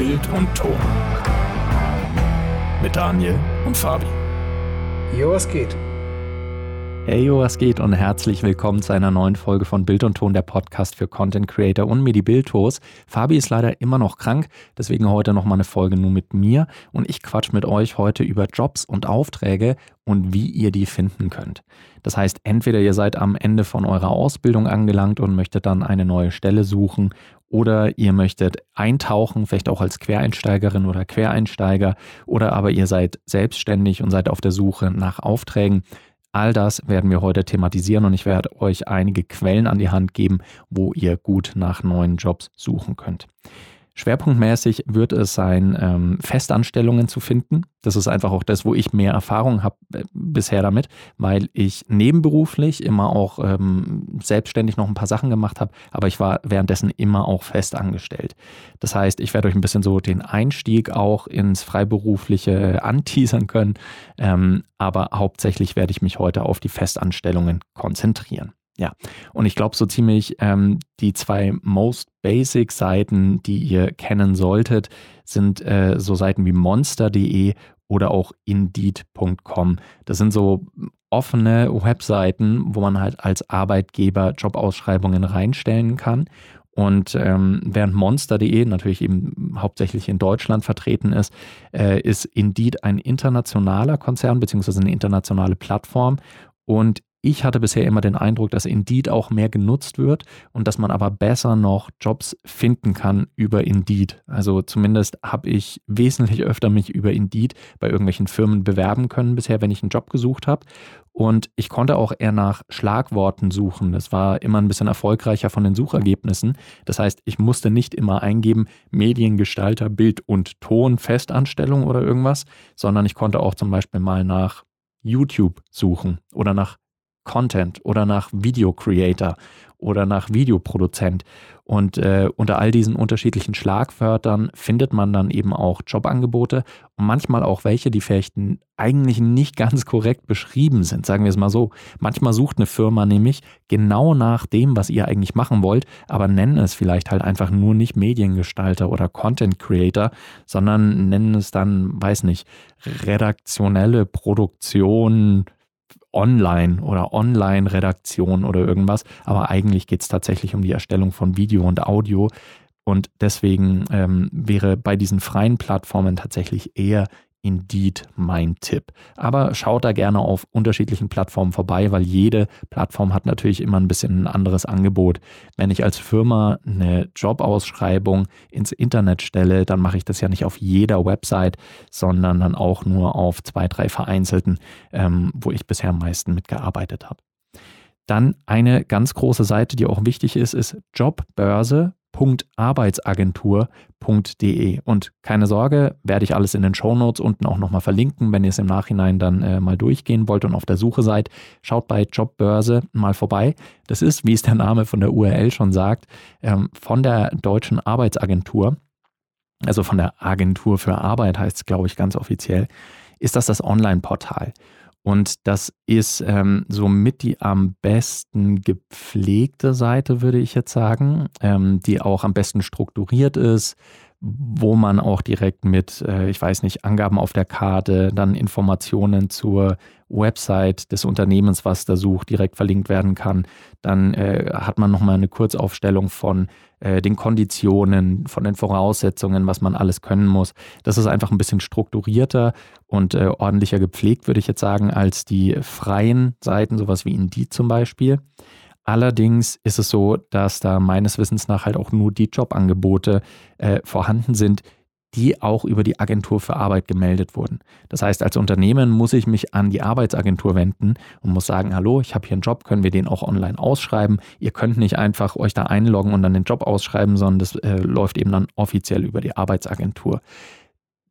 Bild und Ton. Mit Daniel und Fabi. Jo, was geht? Hey, jo, was geht und herzlich willkommen zu einer neuen Folge von Bild und Ton, der Podcast für Content Creator und mir die Bildtos. Fabi ist leider immer noch krank, deswegen heute nochmal eine Folge nur mit mir und ich quatsch mit euch heute über Jobs und Aufträge und wie ihr die finden könnt. Das heißt, entweder ihr seid am Ende von eurer Ausbildung angelangt und möchtet dann eine neue Stelle suchen oder ihr möchtet eintauchen, vielleicht auch als Quereinsteigerin oder Quereinsteiger oder aber ihr seid selbstständig und seid auf der Suche nach Aufträgen. All das werden wir heute thematisieren und ich werde euch einige Quellen an die Hand geben, wo ihr gut nach neuen Jobs suchen könnt. Schwerpunktmäßig wird es sein, ähm, Festanstellungen zu finden. Das ist einfach auch das, wo ich mehr Erfahrung habe äh, bisher damit, weil ich nebenberuflich immer auch ähm, selbstständig noch ein paar Sachen gemacht habe, aber ich war währenddessen immer auch festangestellt. Das heißt, ich werde euch ein bisschen so den Einstieg auch ins Freiberufliche anteasern können, ähm, aber hauptsächlich werde ich mich heute auf die Festanstellungen konzentrieren. Ja, und ich glaube so ziemlich ähm, die zwei most basic Seiten, die ihr kennen solltet, sind äh, so Seiten wie monster.de oder auch indeed.com. Das sind so offene Webseiten, wo man halt als Arbeitgeber Jobausschreibungen reinstellen kann. Und ähm, während Monster.de natürlich eben hauptsächlich in Deutschland vertreten ist, äh, ist Indeed ein internationaler Konzern beziehungsweise eine internationale Plattform. Und ich hatte bisher immer den Eindruck, dass Indeed auch mehr genutzt wird und dass man aber besser noch Jobs finden kann über Indeed. Also zumindest habe ich wesentlich öfter mich über Indeed bei irgendwelchen Firmen bewerben können bisher, wenn ich einen Job gesucht habe. Und ich konnte auch eher nach Schlagworten suchen. Das war immer ein bisschen erfolgreicher von den Suchergebnissen. Das heißt, ich musste nicht immer eingeben Mediengestalter, Bild und Ton, Festanstellung oder irgendwas, sondern ich konnte auch zum Beispiel mal nach YouTube suchen oder nach Content oder nach Video Creator oder nach Videoproduzent. Und äh, unter all diesen unterschiedlichen Schlagwörtern findet man dann eben auch Jobangebote und manchmal auch welche, die vielleicht eigentlich nicht ganz korrekt beschrieben sind, sagen wir es mal so. Manchmal sucht eine Firma nämlich genau nach dem, was ihr eigentlich machen wollt, aber nennen es vielleicht halt einfach nur nicht Mediengestalter oder Content Creator, sondern nennen es dann, weiß nicht, redaktionelle Produktion, Online oder Online-Redaktion oder irgendwas. Aber eigentlich geht es tatsächlich um die Erstellung von Video und Audio. Und deswegen ähm, wäre bei diesen freien Plattformen tatsächlich eher Indeed mein Tipp. Aber schaut da gerne auf unterschiedlichen Plattformen vorbei, weil jede Plattform hat natürlich immer ein bisschen ein anderes Angebot. Wenn ich als Firma eine Jobausschreibung ins Internet stelle, dann mache ich das ja nicht auf jeder Website, sondern dann auch nur auf zwei, drei vereinzelten, ähm, wo ich bisher am meisten mitgearbeitet habe. Dann eine ganz große Seite, die auch wichtig ist, ist Jobbörse www.arbeitsagentur.de. Und keine Sorge, werde ich alles in den Shownotes unten auch nochmal verlinken, wenn ihr es im Nachhinein dann äh, mal durchgehen wollt und auf der Suche seid. Schaut bei Jobbörse mal vorbei. Das ist, wie es der Name von der URL schon sagt, ähm, von der deutschen Arbeitsagentur, also von der Agentur für Arbeit heißt es, glaube ich, ganz offiziell, ist das das Online-Portal. Und das ist ähm, somit die am besten gepflegte Seite, würde ich jetzt sagen, ähm, die auch am besten strukturiert ist, wo man auch direkt mit, äh, ich weiß nicht, Angaben auf der Karte, dann Informationen zur Website des Unternehmens, was da sucht, direkt verlinkt werden kann. Dann äh, hat man nochmal eine Kurzaufstellung von äh, den Konditionen, von den Voraussetzungen, was man alles können muss. Das ist einfach ein bisschen strukturierter und äh, ordentlicher gepflegt, würde ich jetzt sagen, als die freien Seiten, sowas wie Indeed zum Beispiel. Allerdings ist es so, dass da meines Wissens nach halt auch nur die Jobangebote äh, vorhanden sind, die auch über die Agentur für Arbeit gemeldet wurden. Das heißt, als Unternehmen muss ich mich an die Arbeitsagentur wenden und muss sagen, hallo, ich habe hier einen Job, können wir den auch online ausschreiben? Ihr könnt nicht einfach euch da einloggen und dann den Job ausschreiben, sondern das äh, läuft eben dann offiziell über die Arbeitsagentur.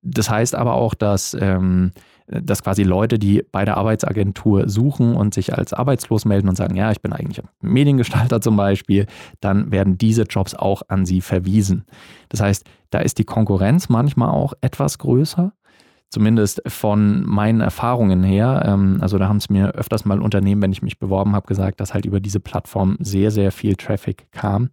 Das heißt aber auch, dass ähm, dass quasi Leute, die bei der Arbeitsagentur suchen und sich als arbeitslos melden und sagen, ja, ich bin eigentlich Mediengestalter zum Beispiel, dann werden diese Jobs auch an sie verwiesen. Das heißt, da ist die Konkurrenz manchmal auch etwas größer. Zumindest von meinen Erfahrungen her. Ähm, also da haben es mir öfters mal Unternehmen, wenn ich mich beworben habe, gesagt, dass halt über diese Plattform sehr, sehr viel Traffic kam.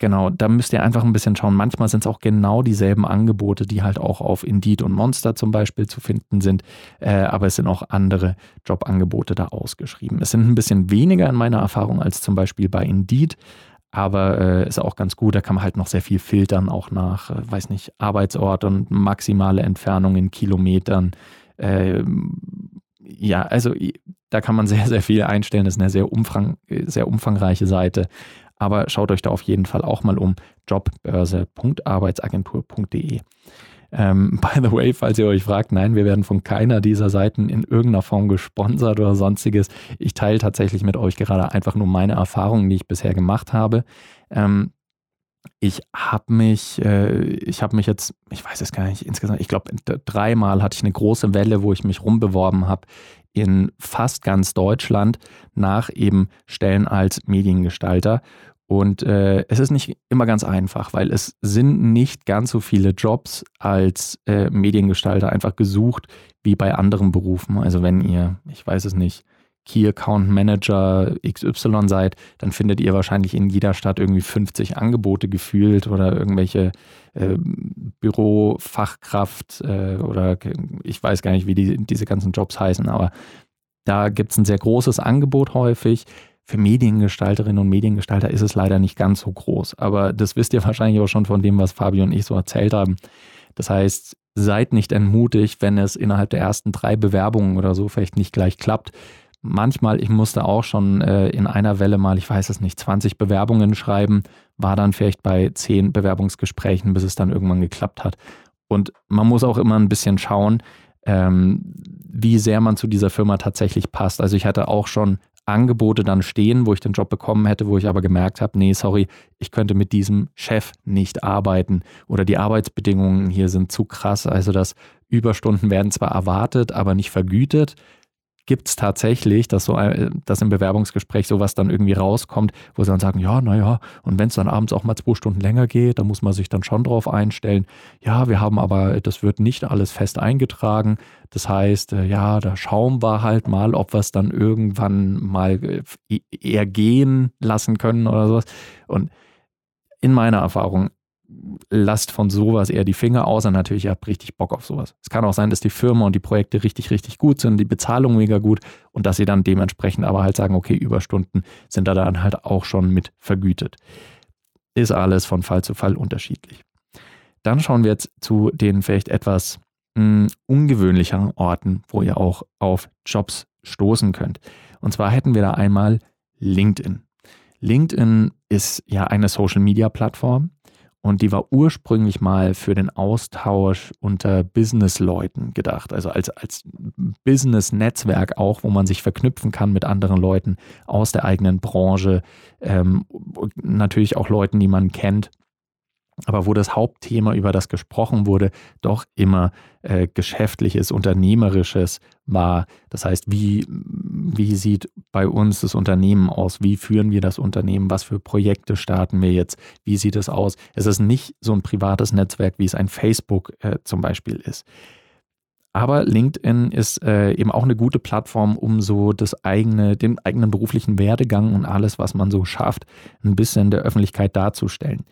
Ähm, Genau, da müsst ihr einfach ein bisschen schauen. Manchmal sind es auch genau dieselben Angebote, die halt auch auf Indeed und Monster zum Beispiel zu finden sind. Äh, aber es sind auch andere Jobangebote da ausgeschrieben. Es sind ein bisschen weniger in meiner Erfahrung als zum Beispiel bei Indeed. Aber äh, ist auch ganz gut, da kann man halt noch sehr viel filtern, auch nach, äh, weiß nicht, Arbeitsort und maximale Entfernung in Kilometern. Äh, ja, also da kann man sehr, sehr viel einstellen. Das ist eine sehr, umfang, sehr umfangreiche Seite. Aber schaut euch da auf jeden Fall auch mal um jobbörse.arbeitsagentur.de. Ähm, by the way, falls ihr euch fragt, nein, wir werden von keiner dieser Seiten in irgendeiner Form gesponsert oder sonstiges. Ich teile tatsächlich mit euch gerade einfach nur meine Erfahrungen, die ich bisher gemacht habe. Ähm, ich habe mich, äh, ich habe mich jetzt, ich weiß es gar nicht, insgesamt, ich glaube, dreimal hatte ich eine große Welle, wo ich mich rumbeworben habe in fast ganz Deutschland nach eben Stellen als Mediengestalter. Und äh, es ist nicht immer ganz einfach, weil es sind nicht ganz so viele Jobs als äh, Mediengestalter einfach gesucht wie bei anderen Berufen. Also wenn ihr, ich weiß es nicht, Key Account Manager XY seid, dann findet ihr wahrscheinlich in jeder Stadt irgendwie 50 Angebote gefühlt oder irgendwelche äh, Bürofachkraft äh, oder ich weiß gar nicht, wie die, diese ganzen Jobs heißen, aber da gibt es ein sehr großes Angebot häufig. Für Mediengestalterinnen und Mediengestalter ist es leider nicht ganz so groß. Aber das wisst ihr wahrscheinlich auch schon von dem, was Fabio und ich so erzählt haben. Das heißt, seid nicht entmutigt, wenn es innerhalb der ersten drei Bewerbungen oder so vielleicht nicht gleich klappt. Manchmal, ich musste auch schon äh, in einer Welle mal, ich weiß es nicht, 20 Bewerbungen schreiben, war dann vielleicht bei zehn Bewerbungsgesprächen, bis es dann irgendwann geklappt hat. Und man muss auch immer ein bisschen schauen, ähm, wie sehr man zu dieser Firma tatsächlich passt. Also ich hatte auch schon Angebote dann stehen, wo ich den Job bekommen hätte, wo ich aber gemerkt habe, nee, sorry, ich könnte mit diesem Chef nicht arbeiten oder die Arbeitsbedingungen hier sind zu krass. Also dass Überstunden werden zwar erwartet, aber nicht vergütet gibt es tatsächlich, dass so dass im Bewerbungsgespräch sowas dann irgendwie rauskommt, wo sie dann sagen, ja, naja, und wenn es dann abends auch mal zwei Stunden länger geht, dann muss man sich dann schon drauf einstellen. Ja, wir haben aber, das wird nicht alles fest eingetragen. Das heißt, äh, ja, da schauen wir halt mal, ob wir es dann irgendwann mal äh, eher gehen lassen können oder sowas. Und in meiner Erfahrung lasst von sowas eher die Finger aus und natürlich, ihr habt richtig Bock auf sowas. Es kann auch sein, dass die Firma und die Projekte richtig, richtig gut sind, die Bezahlung mega gut und dass sie dann dementsprechend aber halt sagen, okay, Überstunden sind da dann halt auch schon mit vergütet. Ist alles von Fall zu Fall unterschiedlich. Dann schauen wir jetzt zu den vielleicht etwas mh, hm, ungewöhnlicheren Orten, wo ihr auch auf Jobs stoßen könnt. Und zwar hätten wir da einmal LinkedIn. LinkedIn ist ja eine Social-Media-Plattform, und die war ursprünglich mal für den Austausch unter Business-Leuten gedacht, also als, als Business-Netzwerk auch, wo man sich verknüpfen kann mit anderen Leuten aus der eigenen Branche, ähm, natürlich auch Leuten, die man kennt aber wo das Hauptthema, über das gesprochen wurde, doch immer äh, geschäftliches, unternehmerisches war. Das heißt, wie, wie sieht bei uns das Unternehmen aus? Wie führen wir das Unternehmen? Was für Projekte starten wir jetzt? Wie sieht es aus? Es ist nicht so ein privates Netzwerk, wie es ein Facebook äh, zum Beispiel ist. Aber LinkedIn ist äh, eben auch eine gute Plattform, um so das eigene, den eigenen beruflichen Werdegang und alles, was man so schafft, ein bisschen der Öffentlichkeit darzustellen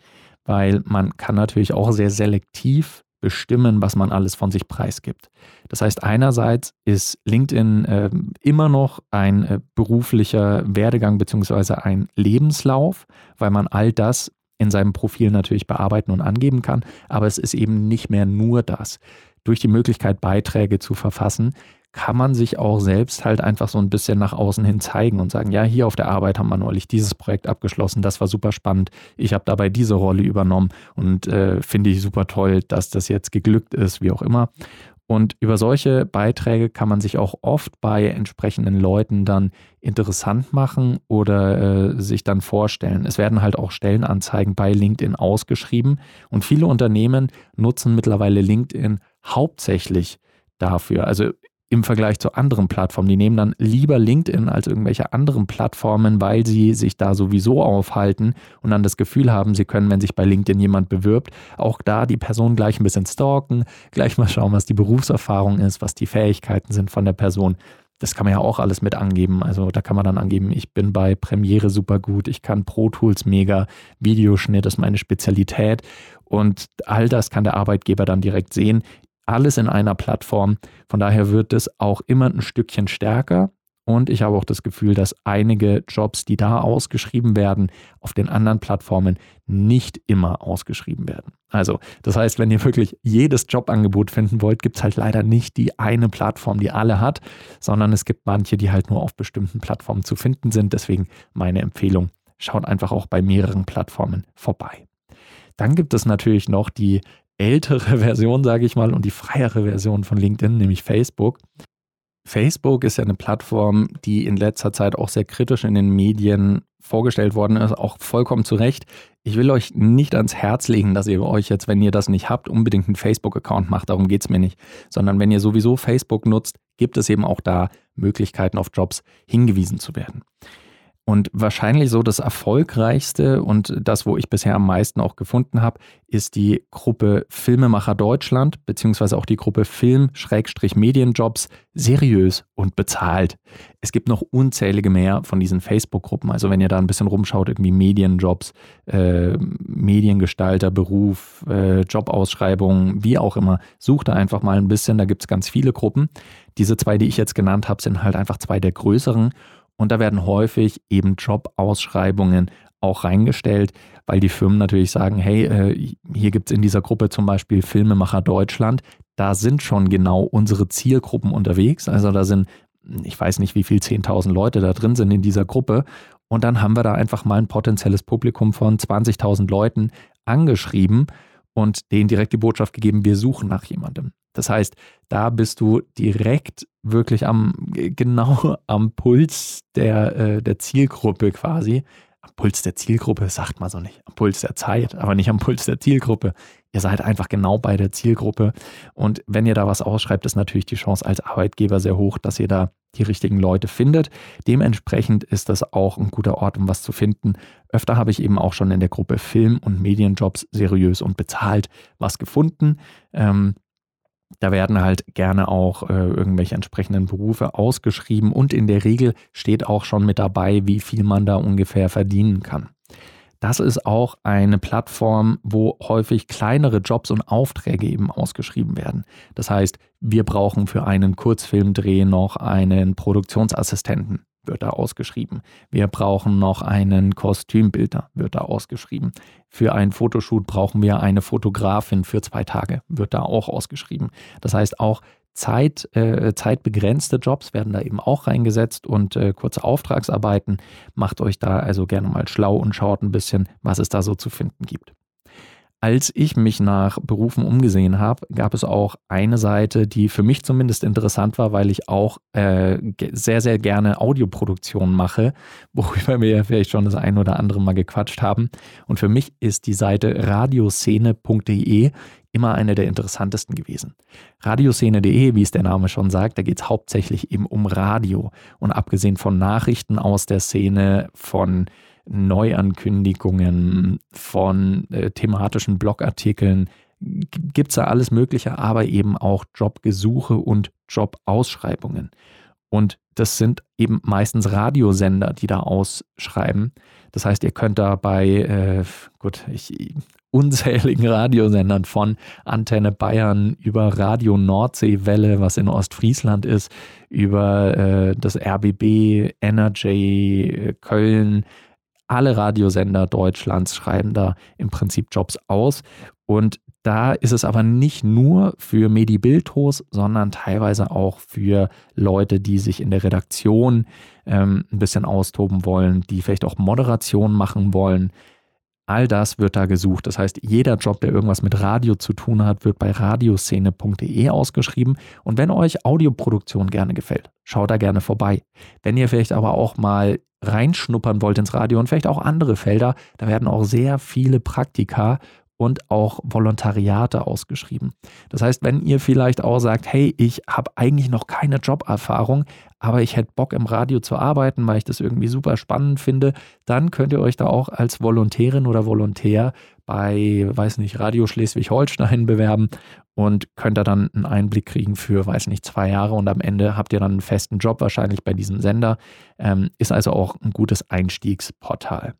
weil man kann natürlich auch sehr selektiv bestimmen, was man alles von sich preisgibt. Das heißt, einerseits ist LinkedIn äh, immer noch ein äh, beruflicher Werdegang beziehungsweise ein Lebenslauf, weil man all das in seinem Profil natürlich bearbeiten und angeben kann, aber es ist eben nicht mehr nur das. Durch die Möglichkeit, Beiträge zu verfassen, kann man sich auch selbst halt einfach so ein bisschen nach außen hin zeigen und sagen, ja, hier auf der Arbeit haben wir neulich dieses Projekt abgeschlossen, das war super spannend, ich habe dabei diese Rolle übernommen und äh, finde ich super toll, dass das jetzt geglückt ist, wie auch immer. Und über solche Beiträge kann man sich auch oft bei entsprechenden Leuten dann interessant machen oder äh, sich dann vorstellen. Es werden halt auch Stellenanzeigen bei LinkedIn ausgeschrieben und viele Unternehmen nutzen mittlerweile LinkedIn hauptsächlich dafür. Also im Vergleich zu anderen Plattformen. Die nehmen dann lieber LinkedIn als irgendwelche anderen Plattformen, weil sie sich da sowieso aufhalten und dann das Gefühl haben, sie können, wenn sich bei LinkedIn jemand bewirbt, auch da die Person gleich ein bisschen stalken, gleich mal schauen, was die Berufserfahrung ist, was die Fähigkeiten sind von der Person. das kann man ja auch alles mit angeben. Also da kann man dann angeben, ich bin bei Premiere super gut, ich kann Pro Tools mega, Videoschnitt ist meine Spezialität und all das kann der Arbeitgeber dann direkt sehen. Alles in einer Plattform. Von daher wird es auch immer ein Stückchen stärker. Und ich habe auch das Gefühl, dass einige Jobs, die da ausgeschrieben werden, auf den anderen Plattformen nicht immer ausgeschrieben werden. Also, das heißt, wenn ihr wirklich jedes Jobangebot finden wollt, gibt es halt leider nicht die eine Plattform, die alle hat, sondern es gibt manche, die halt nur auf bestimmten Plattformen zu finden sind. Deswegen meine Empfehlung, schaut einfach auch bei mehreren Plattformen vorbei. Dann gibt es natürlich noch die ältere Version, sage ich mal, und die freiere Version von LinkedIn, nämlich Facebook. Facebook ist ja eine Plattform, die in letzter Zeit auch sehr kritisch in den Medien vorgestellt worden ist, auch vollkommen zu Recht. Ich will euch nicht ans Herz legen, dass ihr euch jetzt, wenn ihr das nicht habt, unbedingt einen Facebook-Account macht. Darum geht es mir nicht. Sondern wenn ihr sowieso Facebook nutzt, gibt es eben auch da Möglichkeiten, auf Jobs hingewiesen zu werden. Und wahrscheinlich so das erfolgreichste und das, wo ich bisher am meisten auch gefunden habe, ist die Gruppe Filmemacher Deutschland, beziehungsweise auch die Gruppe Film-Medienjobs seriös und bezahlt. Es gibt noch unzählige mehr von diesen Facebook-Gruppen. Also wenn ihr da ein bisschen rumschaut, irgendwie Medienjobs, äh, Mediengestalter, Beruf, äh, Jobausschreibungen, wie auch immer, sucht da einfach mal ein bisschen. Da gibt es ganz viele Gruppen. Diese zwei, die ich jetzt genannt habe, sind halt einfach zwei der größeren. Und da werden häufig eben Jobausschreibungen auch reingestellt, weil die Firmen natürlich sagen, hey, äh, hier gibt es in dieser Gruppe zum Beispiel Filmemacher Deutschland, da sind schon genau unsere Zielgruppen unterwegs. Also da sind, ich weiß nicht, wie viel 10.000 Leute da drin sind in dieser Gruppe. Und dann haben wir da einfach mal ein potenzielles Publikum von 20.000 Leuten angeschrieben und denen direkt die Botschaft gegeben, wir suchen nach jemandem. Das heißt, da bist du direkt wirklich am, genau am Puls der, äh, der Zielgruppe quasi. Am Puls der Zielgruppe sagt man so nicht. Am Puls der Zeit, aber nicht am Puls der Zielgruppe. Ihr seid einfach genau bei der Zielgruppe. Und wenn ihr da was ausschreibt, ist natürlich die Chance als Arbeitgeber sehr hoch, dass ihr da die richtigen Leute findet. Dementsprechend ist das auch ein guter Ort, um was zu finden. Öfter habe ich eben auch schon in der Gruppe Film- und Medienjobs seriös und bezahlt was gefunden. Ähm, da werden halt gerne auch äh, irgendwelche entsprechenden Berufe ausgeschrieben und in der Regel steht auch schon mit dabei, wie viel man da ungefähr verdienen kann. Das ist auch eine Plattform, wo häufig kleinere Jobs und Aufträge eben ausgeschrieben werden. Das heißt, wir brauchen für einen Kurzfilmdreh noch einen Produktionsassistenten wird da ausgeschrieben. Wir brauchen noch einen Kostümbilder, wird da ausgeschrieben. Für einen Fotoshoot brauchen wir eine Fotografin für zwei Tage, wird da auch ausgeschrieben. Das heißt, auch Zeit, äh, zeitbegrenzte Jobs werden da eben auch reingesetzt und äh, kurze Auftragsarbeiten. Macht euch da also gerne mal schlau und schaut ein bisschen, was es da so zu finden gibt. Als ich mich nach Berufen umgesehen habe, gab es auch eine Seite, die für mich zumindest interessant war, weil ich auch äh, sehr, sehr gerne Audioproduktion mache, worüber wir vielleicht schon das ein oder andere Mal gequatscht haben. Und für mich ist die Seite radioszene.de immer eine der interessantesten gewesen. Radioszene.de, wie es der Name schon sagt, da geht es hauptsächlich eben um Radio. Und abgesehen von Nachrichten aus der Szene, von Neuankündigungen, von äh, thematischen Blogartikeln, gibt es da alles Mögliche, aber eben auch Jobgesuche und Jobausschreibungen. Und das sind eben meistens Radiosender, die da ausschreiben. Das heißt, ihr könnt da bei, äh, gut, ich, unzähligen Radiosendern von Antenne Bayern über Radio Nordseewelle, was in Ostfriesland ist, über äh, das RBB, Energy, äh, Köln, alle Radiosender Deutschlands schreiben da im Prinzip Jobs aus. Und da ist es aber nicht nur für Medibiltos, sondern teilweise auch für Leute, die sich in der Redaktion ähm, ein bisschen austoben wollen, die vielleicht auch Moderation machen wollen. All das wird da gesucht. Das heißt, jeder Job, der irgendwas mit Radio zu tun hat, wird bei radioszene.de ausgeschrieben. Und wenn euch Audioproduktion gerne gefällt, schaut da gerne vorbei. Wenn ihr vielleicht aber auch mal reinschnuppern wollt ins Radio und vielleicht auch andere Felder, da werden auch sehr viele Praktika und auch Volontariate ausgeschrieben. Das heißt, wenn ihr vielleicht auch sagt, hey, ich habe eigentlich noch keine Joberfahrung, aber ich hätte Bock im Radio zu arbeiten, weil ich das irgendwie super spannend finde, dann könnt ihr euch da auch als Volontärin oder Volontär bei, weiß nicht, Radio Schleswig-Holstein bewerben und könnt da dann einen Einblick kriegen für, weiß nicht, zwei Jahre und am Ende habt ihr dann einen festen Job wahrscheinlich bei diesem Sender. Ähm, ist also auch ein gutes Einstiegsportal.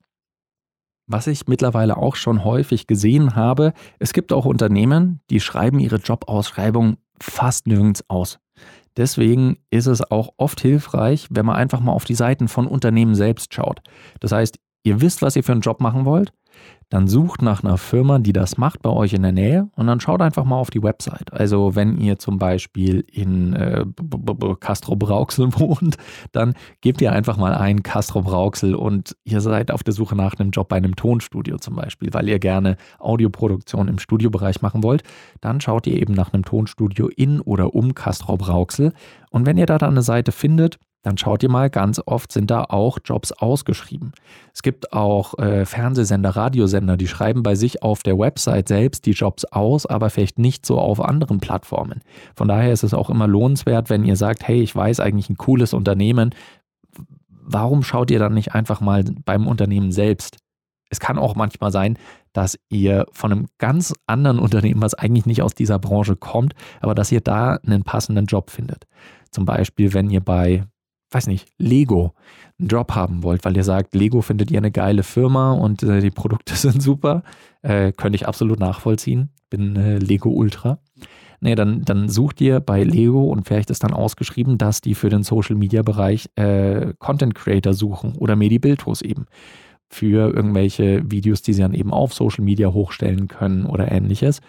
Was ich mittlerweile auch schon häufig gesehen habe, es gibt auch Unternehmen, die schreiben ihre Jobausschreibung fast nirgends aus. Deswegen ist es auch oft hilfreich, wenn man einfach mal auf die Seiten von Unternehmen selbst schaut. Das heißt, ihr wisst, was ihr für einen Job machen wollt, dann sucht nach einer Firma, die das macht bei euch in der Nähe und dann schaut einfach mal auf die Website. Also wenn ihr zum Beispiel in äh, Castro Brauxel wohnt, dann gebt ihr einfach mal ein Castro Brauxel und ihr seid auf der Suche nach einem Job bei einem Tonstudio zum Beispiel, weil ihr gerne Audioproduktion im Studiobereich machen wollt. Dann schaut ihr eben nach einem Tonstudio in oder um Castro Brauxel und wenn ihr da dann eine Seite findet, dann schaut ihr mal, ganz oft sind da auch Jobs ausgeschrieben. Es gibt auch äh, Fernsehsender, Radiosender, die schreiben bei sich auf der Website selbst die Jobs aus, aber vielleicht nicht so auf anderen Plattformen. Von daher ist es auch immer lohnenswert, wenn ihr sagt, hey, ich weiß eigentlich ein cooles Unternehmen, warum schaut ihr dann nicht einfach mal beim Unternehmen selbst? Es kann auch manchmal sein, dass ihr von einem ganz anderen Unternehmen, was eigentlich nicht aus dieser Branche kommt, aber dass ihr da einen passenden Job findet. Zum Beispiel, wenn ihr bei weiß nicht, Lego einen Job haben wollt, weil ihr sagt, Lego findet ihr eine geile Firma und äh, die Produkte sind super, äh, könnte ich absolut nachvollziehen. Bin äh, Lego Ultra. Nee, dann, dann sucht ihr bei Lego und vielleicht ist dann ausgeschrieben, dass die für den Social Media Bereich äh, Content Creator suchen oder Medibiltos eben für irgendwelche Videos, die sie dann eben auf Social Media hochstellen können oder ähnliches.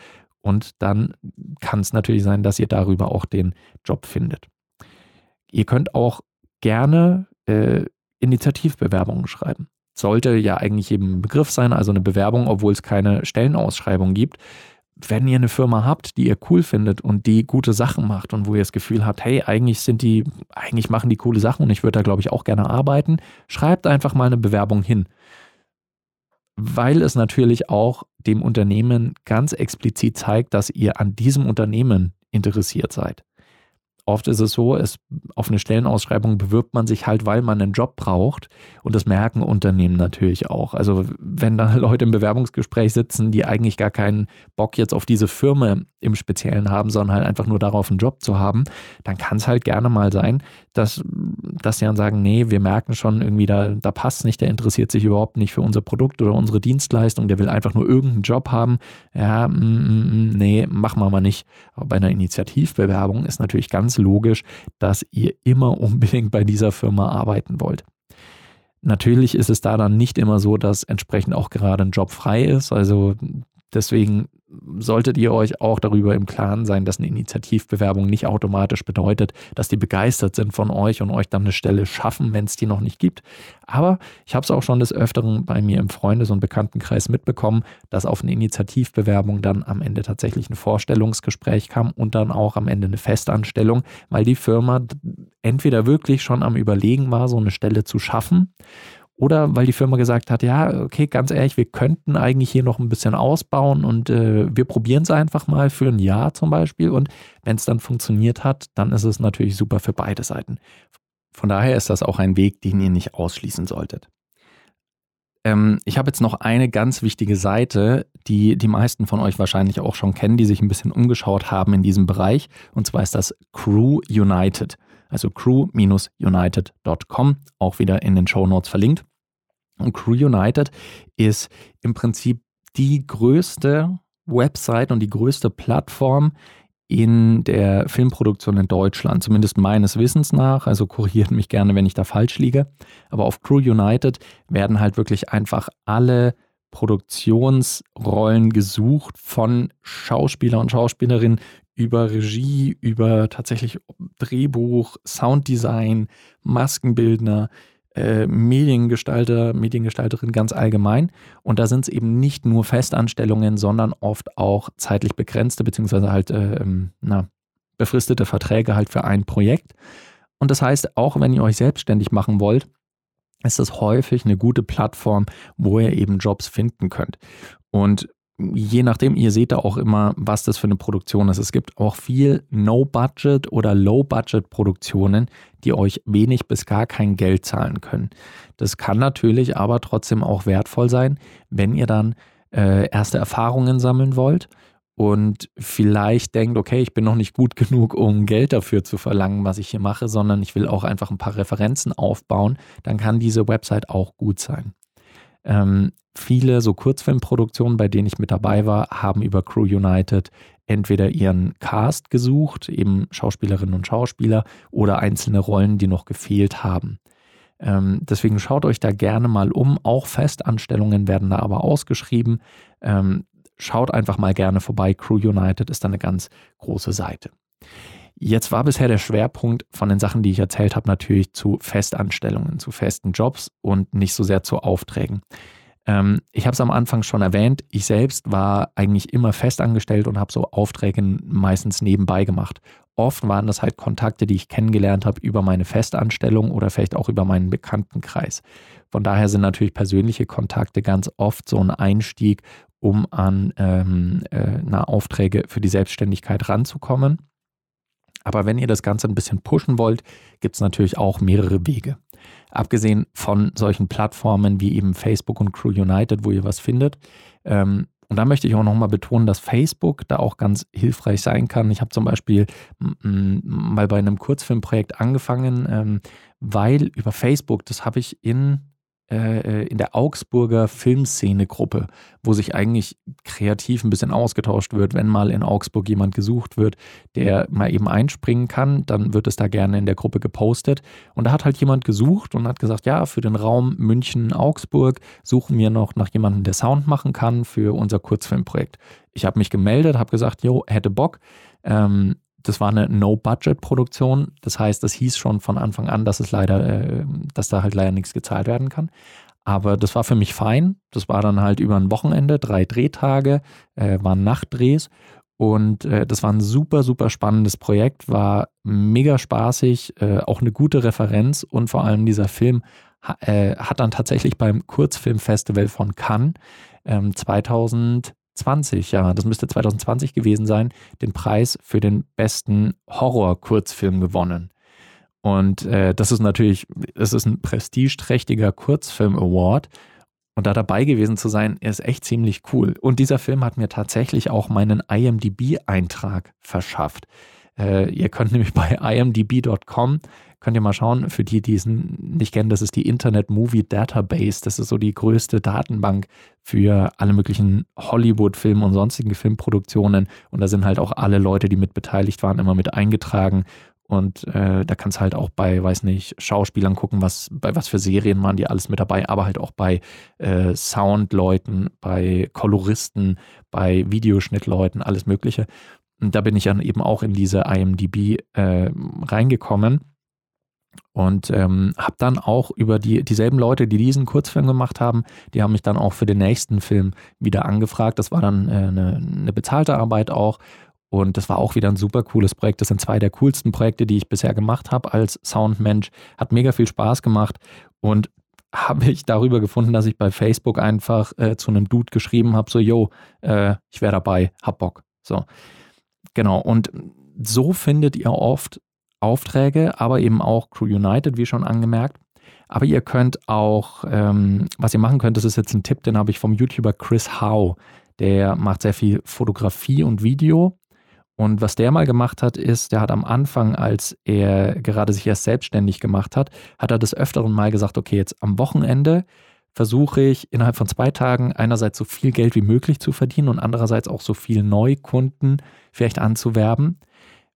Und dann kann es natürlich sein, dass ihr darüber auch den Job findet. Ihr könnt auch gerne äh, Initiativbewerbungen schreiben. Sollte ja eigentlich eben ein Begriff sein, also eine Bewerbung, obwohl es keine Stellenausschreibung gibt. Wenn ihr eine Firma habt, die ihr cool findet und die gute Sachen macht und wo ihr das Gefühl habt, hey, eigentlich sind die, eigentlich machen die coole Sachen und ich würde da, glaube ich, auch gerne arbeiten, schreibt einfach mal eine Bewerbung hin. Weil es natürlich auch dem Unternehmen ganz explizit zeigt, dass ihr an diesem Unternehmen interessiert seid. Oft ist es so, es, auf eine Stellenausschreibung bewirbt man sich halt, weil man einen Job braucht. Und das merken Unternehmen natürlich auch. Also wenn da Leute im Bewerbungsgespräch sitzen, die eigentlich gar keinen Bock jetzt auf diese Firma im Speziellen haben, sondern halt einfach nur darauf, einen Job zu haben, dann kann es halt gerne mal sein, dass, dass sie dann sagen, nee, wir merken schon irgendwie, da, da passt nicht, der interessiert sich überhaupt nicht für unser Produkt oder unsere Dienstleistung, der will einfach nur irgendeinen Job haben. Ja, mm, mm, mm nee, machen wir mal nicht. Aber bei einer Initiativbewerbung ist natürlich ganz logisch, dass ihr immer unbedingt bei dieser Firma arbeiten wollt. Natürlich ist es da dann nicht immer so, dass entsprechend auch gerade ein Job frei ist. Also deswegen solltet ihr euch auch darüber im Klaren sein, dass eine Initiativbewerbung nicht automatisch bedeutet, dass die begeistert sind von euch und euch dann eine Stelle schaffen, wenn es die noch nicht gibt. Aber ich habe es auch schon des Öfteren bei mir im Freundes- und Bekanntenkreis mitbekommen, dass auf eine Initiativbewerbung dann am Ende tatsächlich ein Vorstellungsgespräch kam und dann auch am Ende eine Festanstellung, weil die Firma entweder wirklich schon am Überlegen war, so eine Stelle zu schaffen oder weil die Firma gesagt hat, ja, okay, ganz ehrlich, wir könnten eigentlich hier noch ein bisschen ausbauen und äh, wir probieren es einfach mal für ein Jahr zum Beispiel. Und wenn es dann funktioniert hat, dann ist es natürlich super für beide Seiten. Von daher ist das auch ein Weg, den ihr nicht ausschließen solltet. Ähm, ich habe jetzt noch eine ganz wichtige Seite, die die meisten von euch wahrscheinlich auch schon kennen, die sich ein bisschen umgeschaut haben in diesem Bereich. Und zwar ist das Crew United also crew-united.com, auch wieder in den Show Notes verlinkt. Und Crew United ist im Prinzip die größte Website und die größte Plattform in der Filmproduktion in Deutschland, zumindest meines Wissens nach. Also korrigiert mich gerne, wenn ich da falsch liege. Aber auf Crew United werden halt wirklich einfach alle Produktionsrollen gesucht von Schauspieler und Schauspielerinnen über Regie, über tatsächlich Drehbuch, Sounddesign, Maskenbildner, äh, Mediengestalter, Mediengestalterin ganz allgemein. Und da sind es eben nicht nur Festanstellungen, sondern oft auch zeitlich begrenzte, beziehungsweise halt äh, ähm, na, befristete Verträge halt für ein Projekt. Und das heißt, auch wenn ihr euch selbstständig machen wollt, ist das häufig eine gute Plattform, wo ihr eben Jobs finden könnt. Und je nachdem, ihr seht da auch immer, was das für eine Produktion ist. Es gibt auch viel No-Budget oder Low-Budget-Produktionen, die euch wenig bis gar kein Geld zahlen können. Das kann natürlich aber trotzdem auch wertvoll sein, wenn ihr dann äh, erste Erfahrungen sammeln wollt und vielleicht denkt, okay, ich bin noch nicht gut genug, um Geld dafür zu verlangen, was ich hier mache, sondern ich will auch einfach ein paar Referenzen aufbauen, dann kann diese Website auch gut sein. Ähm, viele so Kurzfilmproduktionen, bei denen ich mit dabei war, haben über Crew United entweder ihren Cast gesucht, eben Schauspielerinnen und Schauspieler, oder einzelne Rollen, die noch gefehlt haben. Ähm, deswegen schaut euch da gerne mal um. Auch Festanstellungen werden da aber ausgeschrieben. Ähm, schaut einfach mal gerne vorbei. Crew United ist da eine ganz große Seite. Jetzt war bisher der Schwerpunkt von den Sachen, die ich erzählt habe, natürlich zu Festanstellungen, zu festen Jobs und nicht so sehr zu Aufträgen. Ähm, ich habe es am Anfang schon erwähnt, ich selbst war eigentlich immer festangestellt und habe so Aufträge meistens nebenbei gemacht. Oft waren das halt Kontakte, die ich kennengelernt habe über meine Festanstellung oder vielleicht auch über meinen Bekanntenkreis. Von daher sind natürlich persönliche Kontakte ganz oft so ein Einstieg, um an ähm, äh, Aufträge für die Selbstständigkeit ranzukommen. Aber wenn ihr das Ganze ein bisschen pushen wollt, gibt es natürlich auch mehrere Wege. Abgesehen von solchen Plattformen wie eben Facebook und Crew United, wo ihr was findet. Ähm, und da möchte ich auch nochmal betonen, dass Facebook da auch ganz hilfreich sein kann. Ich habe zum Beispiel mal bei einem Kurzfilmprojekt angefangen, ähm, weil über Facebook, das habe ich in äh, äh, in der Augsburger Filmszene-Gruppe, wo sich eigentlich kreativ ein bisschen ausgetauscht wird. Wenn mal in Augsburg jemand gesucht wird, der mal eben einspringen kann, dann wird es da gerne in der Gruppe gepostet. Und da hat halt jemand gesucht und hat gesagt, ja, für den Raum München-Augsburg suchen wir noch nach jemandem, der Sound machen kann für unser Kurzfilmprojekt. Ich habe mich gemeldet, habe gesagt, jo, hätte Bock. Ähm, das war eine No-Budget-Produktion. Das heißt, das hieß schon von Anfang an, dass es leider, äh, dass da halt leider nichts gezahlt werden kann. Aber das war für mich fein. Das war dann halt über ein Wochenende, drei Drehtage, äh, waren Nachtdrehs. Und äh, das war ein super, super spannendes Projekt, war mega spaßig, auch eine gute Referenz und vor allem dieser Film ha, hat dann tatsächlich beim Kurzfilmfestival von Cannes ähm, 2000 20, ja, das müsste 2020 gewesen sein, den Preis für den besten Horror-Kurzfilm gewonnen. Und äh, das ist natürlich, es ist ein prestigeträchtiger Kurzfilm-Award. Und da dabei gewesen zu sein, ist echt ziemlich cool. Und dieser Film hat mir tatsächlich auch meinen IMDB-Eintrag verschafft. Äh, ihr könnt nämlich bei imdb.com Könnt ihr mal schauen, für die, die es nicht kennen, das ist die Internet Movie Database. Das ist so die größte Datenbank für alle möglichen Hollywood-Filme und sonstige Filmproduktionen. Und da sind halt auch alle Leute, die mit beteiligt waren, immer mit eingetragen. Und äh, da kannst du halt auch bei, weiß nicht, Schauspielern gucken, was, bei was für Serien waren die alles mit dabei, aber halt auch bei äh, Soundleuten, bei Koloristen, bei Videoschnittleuten, alles Mögliche. Und da bin ich dann eben auch in diese IMDB äh, reingekommen und ähm, habe dann auch über die, dieselben Leute, die diesen Kurzfilm gemacht haben, die haben mich dann auch für den nächsten Film wieder angefragt. Das war dann äh, eine, eine bezahlte Arbeit auch. Und das war auch wieder ein super cooles Projekt. Das sind zwei der coolsten Projekte, die ich bisher gemacht habe als Soundmensch. Hat mega viel Spaß gemacht. Und habe ich darüber gefunden, dass ich bei Facebook einfach äh, zu einem Dude geschrieben habe, so, yo, äh, ich wäre dabei, hab Bock. So, genau. Und so findet ihr oft Aufträge, aber eben auch Crew United, wie schon angemerkt. Aber ihr könnt auch, ähm, was ihr machen könnt, das ist jetzt ein Tipp, den habe ich vom YouTuber Chris Howe. Der macht sehr viel Fotografie und Video. Und was der mal gemacht hat, ist, der hat am Anfang, als er gerade sich erst selbstständig gemacht hat, hat er des Öfteren mal gesagt, okay, jetzt am Wochenende versuche ich innerhalb von zwei Tagen einerseits so viel Geld wie möglich zu verdienen und andererseits auch so viel Neukunden vielleicht anzuwerben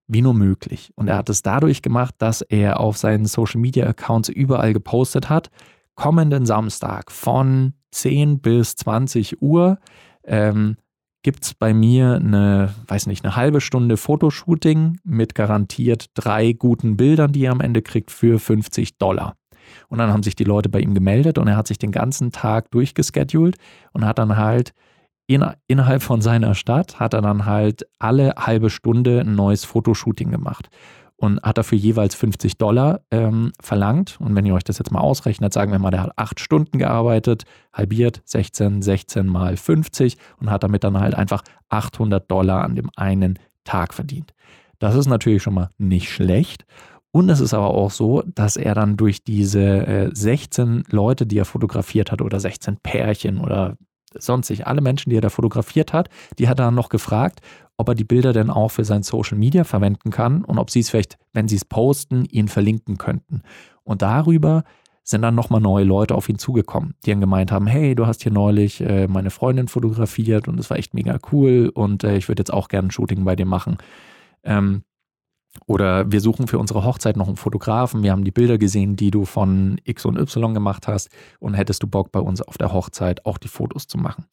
wie nur möglich. Und er hat es dadurch gemacht, dass er auf seinen Social Media Accounts überall gepostet hat, kommenden Samstag von 10 bis 20 Uhr ähm, gibt es bei mir eine, weiß nicht, eine halbe Stunde Fotoshooting mit garantiert drei guten Bildern, die er am Ende kriegt, für 50 Dollar. Und dann haben sich die Leute bei ihm gemeldet und er hat sich den ganzen Tag durchgeschedult und hat dann halt in, innerhalb von seiner Stadt hat er dann halt alle halbe Stunde ein neues Fotoshooting gemacht. und hat dafür jeweils 50 Dollar ähm, verlangt. Und wenn ihr euch das jetzt mal ausrechnet, sagen wir mal, der hat acht Stunden gearbeitet, halbiert 16, 16 mal 50 und hat damit dann halt einfach 800 Dollar an dem einen Tag verdient. Das ist natürlich schon mal nicht schlecht. Und es ist aber auch so, dass er dann durch diese äh, 16 Leute, die er fotografiert hat, oder 16 Pärchen oder sonstig alle Menschen, die er da fotografiert hat, die hat er dann noch gefragt, ob er die Bilder denn auch für sein Social Media verwenden kann und ob sie es vielleicht, wenn sie es posten, ihn verlinken könnten. Und darüber sind dann nochmal neue Leute auf ihn zugekommen, die dann gemeint haben, hey, du hast hier neulich äh, meine Freundin fotografiert und es war echt mega cool und äh, ich würde jetzt auch gerne ein Shooting bei dir machen. Ähm, oder wir suchen für unsere Hochzeit noch einen Fotografen. Wir haben die Bilder gesehen, die du von X und Y gemacht hast. Und hättest du Bock, bei uns auf der Hochzeit auch die Fotos zu machen?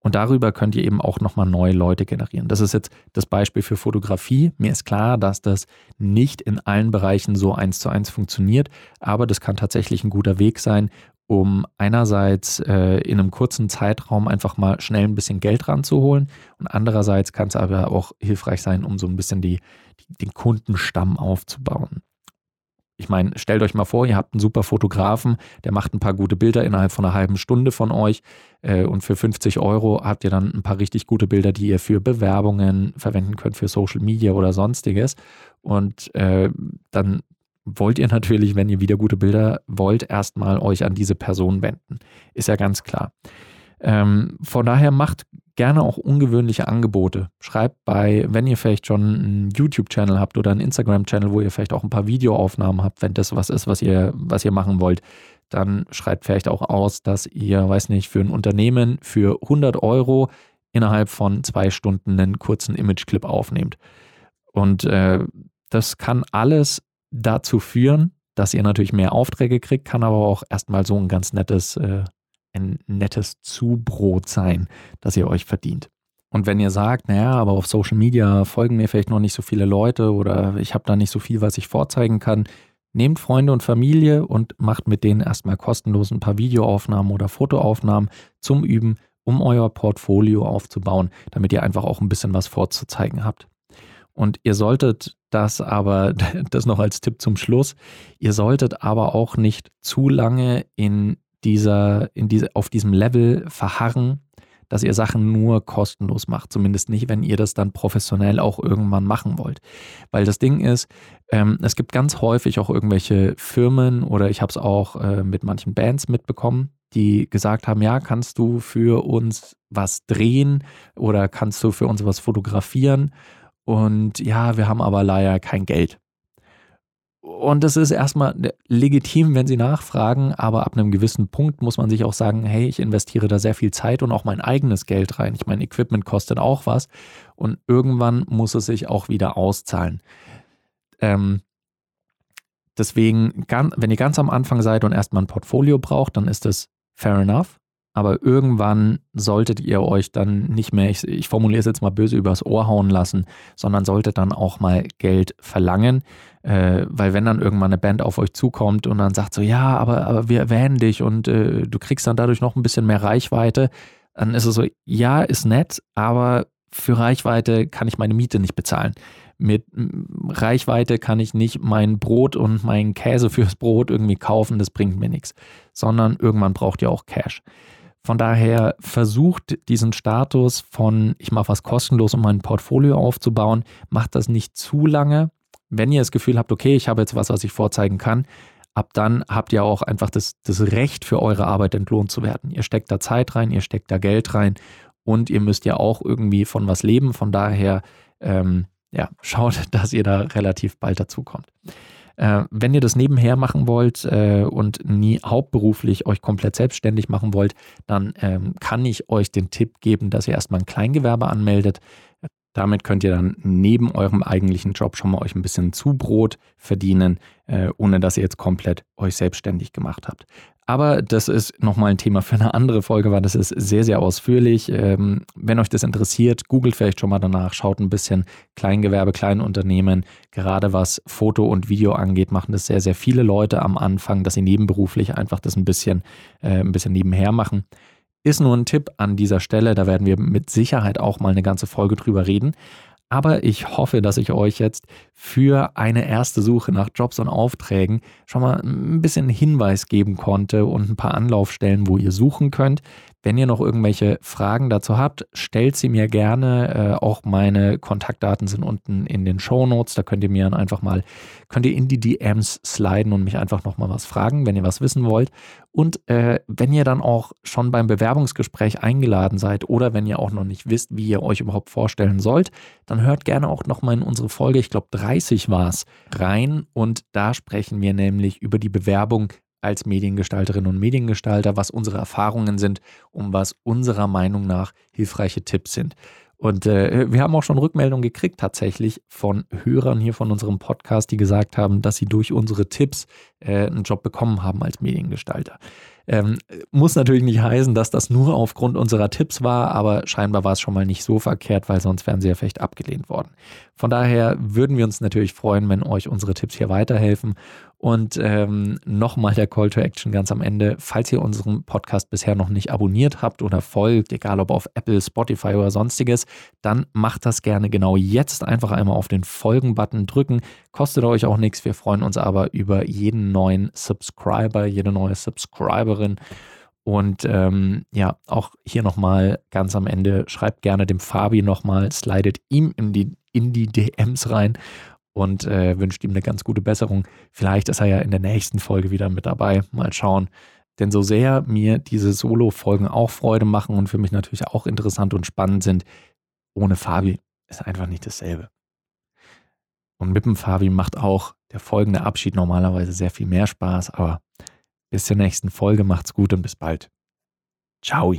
Und darüber könnt ihr eben auch nochmal neue Leute generieren. Das ist jetzt das Beispiel für Fotografie. Mir ist klar, dass das nicht in allen Bereichen so eins zu eins funktioniert, aber das kann tatsächlich ein guter Weg sein, um einerseits äh, in einem kurzen Zeitraum einfach mal schnell ein bisschen Geld ranzuholen und andererseits kann es aber auch hilfreich sein, um so ein bisschen die, die, den Kundenstamm aufzubauen. Ich meine, stellt euch mal vor, ihr habt einen super Fotografen, der macht ein paar gute Bilder innerhalb von einer halben Stunde von euch äh, und für 50 Euro habt ihr dann ein paar richtig gute Bilder, die ihr für Bewerbungen verwenden könnt, für Social Media oder sonstiges. Und äh, dann wollt ihr natürlich, wenn ihr wieder gute Bilder wollt, erstmal euch an diese Person wenden. Ist ja ganz klar. Ähm, von daher macht gerne auch ungewöhnliche Angebote. Schreibt bei, wenn ihr vielleicht schon einen YouTube-Channel habt oder einen Instagram-Channel, wo ihr vielleicht auch ein paar Videoaufnahmen habt, wenn das was ist, was ihr, was ihr machen wollt, dann schreibt vielleicht auch aus, dass ihr, weiß nicht, für ein Unternehmen für 100 Euro innerhalb von zwei Stunden einen kurzen Image-Clip aufnehmt. Und äh, das kann alles dazu führen, dass ihr natürlich mehr Aufträge kriegt, kann aber auch erstmal so ein ganz nettes, äh, ein nettes Zubrot sein, das ihr euch verdient. Und wenn ihr sagt, naja, aber auf Social Media folgen mir vielleicht noch nicht so viele Leute oder ich habe da nicht so viel, was ich vorzeigen kann, nehmt Freunde und Familie und macht mit denen erstmal kostenlos ein paar Videoaufnahmen oder Fotoaufnahmen zum Üben, um euer Portfolio aufzubauen, damit ihr einfach auch ein bisschen was vorzuzeigen habt. Und ihr solltet das aber, das noch als Tipp zum Schluss, ihr solltet aber auch nicht zu lange in dieser, in diese, auf diesem Level verharren, dass ihr Sachen nur kostenlos macht. Zumindest nicht, wenn ihr das dann professionell auch irgendwann machen wollt. Weil das Ding ist, ähm, es gibt ganz häufig auch irgendwelche Firmen oder ich habe es auch äh, mit manchen Bands mitbekommen, die gesagt haben, ja, kannst du für uns was drehen oder kannst du für uns was fotografieren? Und ja, wir haben aber leider kein Geld. Und das ist erstmal legitim, wenn Sie nachfragen, aber ab einem gewissen Punkt muss man sich auch sagen, hey, ich investiere da sehr viel Zeit und auch mein eigenes Geld rein. Ich meine, Equipment kostet auch was und irgendwann muss es sich auch wieder auszahlen. Ähm, deswegen, wenn ihr ganz am Anfang seid und erstmal ein Portfolio braucht, dann ist das fair enough aber irgendwann solltet ihr euch dann nicht mehr, ich, ich formuliere es jetzt mal böse, übers Ohr hauen lassen, sondern solltet dann auch mal Geld verlangen, äh, weil wenn dann irgendwann eine Band auf euch zukommt und dann sagt so, ja, aber, aber wir erwähnen dich und äh, du kriegst dann dadurch noch ein bisschen mehr Reichweite, dann ist es so, ja, ist nett, aber für Reichweite kann ich meine Miete nicht bezahlen. Mit Reichweite kann ich nicht mein Brot und meinen Käse fürs Brot irgendwie kaufen, das bringt mir nichts, sondern irgendwann braucht ihr auch Cash. Von daher versucht diesen Status von, ich mache was kostenlos, um mein Portfolio aufzubauen, macht das nicht zu lange. Wenn ihr das Gefühl habt, okay, ich habe jetzt was, was ich vorzeigen kann, ab dann habt ihr auch einfach das, das Recht für eure Arbeit entlohnt zu werden. Ihr steckt da Zeit rein, ihr steckt da Geld rein und ihr müsst ja auch irgendwie von was leben. Von daher, ähm, ja, schaut, dass ihr da relativ bald dazu kommt. Äh, wenn ihr das nebenher machen wollt äh, und nie hauptberuflich euch komplett selbstständig machen wollt, dann ähm, kann ich euch den Tipp geben, dass ihr erstmal ein Kleingewerbe anmeldet. Damit könnt ihr dann neben eurem eigentlichen Job schon mal euch ein bisschen Zubrot verdienen, äh, ohne dass ihr jetzt komplett euch selbstständig gemacht habt. Aber das ist nochmal ein Thema für eine andere Folge, weil das ist sehr, sehr ausführlich. Ähm, wenn euch das interessiert, googelt vielleicht schon mal danach, schaut ein bisschen Kleingewerbe, Kleinunternehmen. Gerade was Foto und Video angeht, machen das sehr, sehr viele Leute am Anfang, dass sie nebenberuflich einfach das ein bisschen, äh, ein bisschen nebenher machen. Ist nur ein Tipp an dieser Stelle, da werden wir mit Sicherheit auch mal eine ganze Folge drüber reden. Aber ich hoffe, dass ich euch jetzt für eine erste Suche nach Jobs und Aufträgen schon mal ein bisschen Hinweis geben konnte und ein paar Anlaufstellen, wo ihr suchen könnt. Wenn ihr noch irgendwelche Fragen dazu habt, stellt sie mir gerne. Äh, auch meine Kontaktdaten sind unten in den Show Notes. Da könnt ihr mir dann einfach mal, könnt ihr in die DMs sliden und mich einfach noch mal was fragen, wenn ihr was wissen wollt. Und äh, wenn ihr dann auch schon beim Bewerbungsgespräch eingeladen seid oder wenn ihr auch noch nicht wisst, wie ihr euch überhaupt vorstellen sollt, dann hört gerne auch noch mal in unsere Folge, ich glaube 30 war es, rein. Und da sprechen wir nämlich über die Bewerbung als Mediengestalterinnen und Mediengestalter, was unsere Erfahrungen sind und was unserer Meinung nach hilfreiche Tipps sind. Und äh, wir haben auch schon Rückmeldungen gekriegt tatsächlich von Hörern hier von unserem Podcast, die gesagt haben, dass sie durch unsere Tipps äh, einen Job bekommen haben als Mediengestalter. Ähm, muss natürlich nicht heißen, dass das nur aufgrund unserer Tipps war, aber scheinbar war es schon mal nicht so verkehrt, weil sonst wären sie ja vielleicht abgelehnt worden. Von daher würden wir uns natürlich freuen, wenn euch unsere Tipps hier weiterhelfen. Und ähm, nochmal der Call to Action ganz am Ende. Falls ihr unseren Podcast bisher noch nicht abonniert habt oder folgt, egal ob auf Apple, Spotify oder sonstiges, dann macht das gerne genau jetzt. Einfach einmal auf den Folgen-Button drücken. Kostet euch auch nichts. Wir freuen uns aber über jeden neuen Subscriber, jede neue Subscriberin. Und ähm, ja, auch hier nochmal ganz am Ende, schreibt gerne dem Fabi nochmal, slidet ihm in die, in die DMs rein und äh, wünscht ihm eine ganz gute Besserung. Vielleicht ist er ja in der nächsten Folge wieder mit dabei. Mal schauen. Denn so sehr mir diese Solo-Folgen auch Freude machen und für mich natürlich auch interessant und spannend sind, ohne Fabi ist einfach nicht dasselbe. Und mit dem Fabi macht auch der folgende Abschied normalerweise sehr viel mehr Spaß. Aber bis zur nächsten Folge macht's gut und bis bald. Ciao.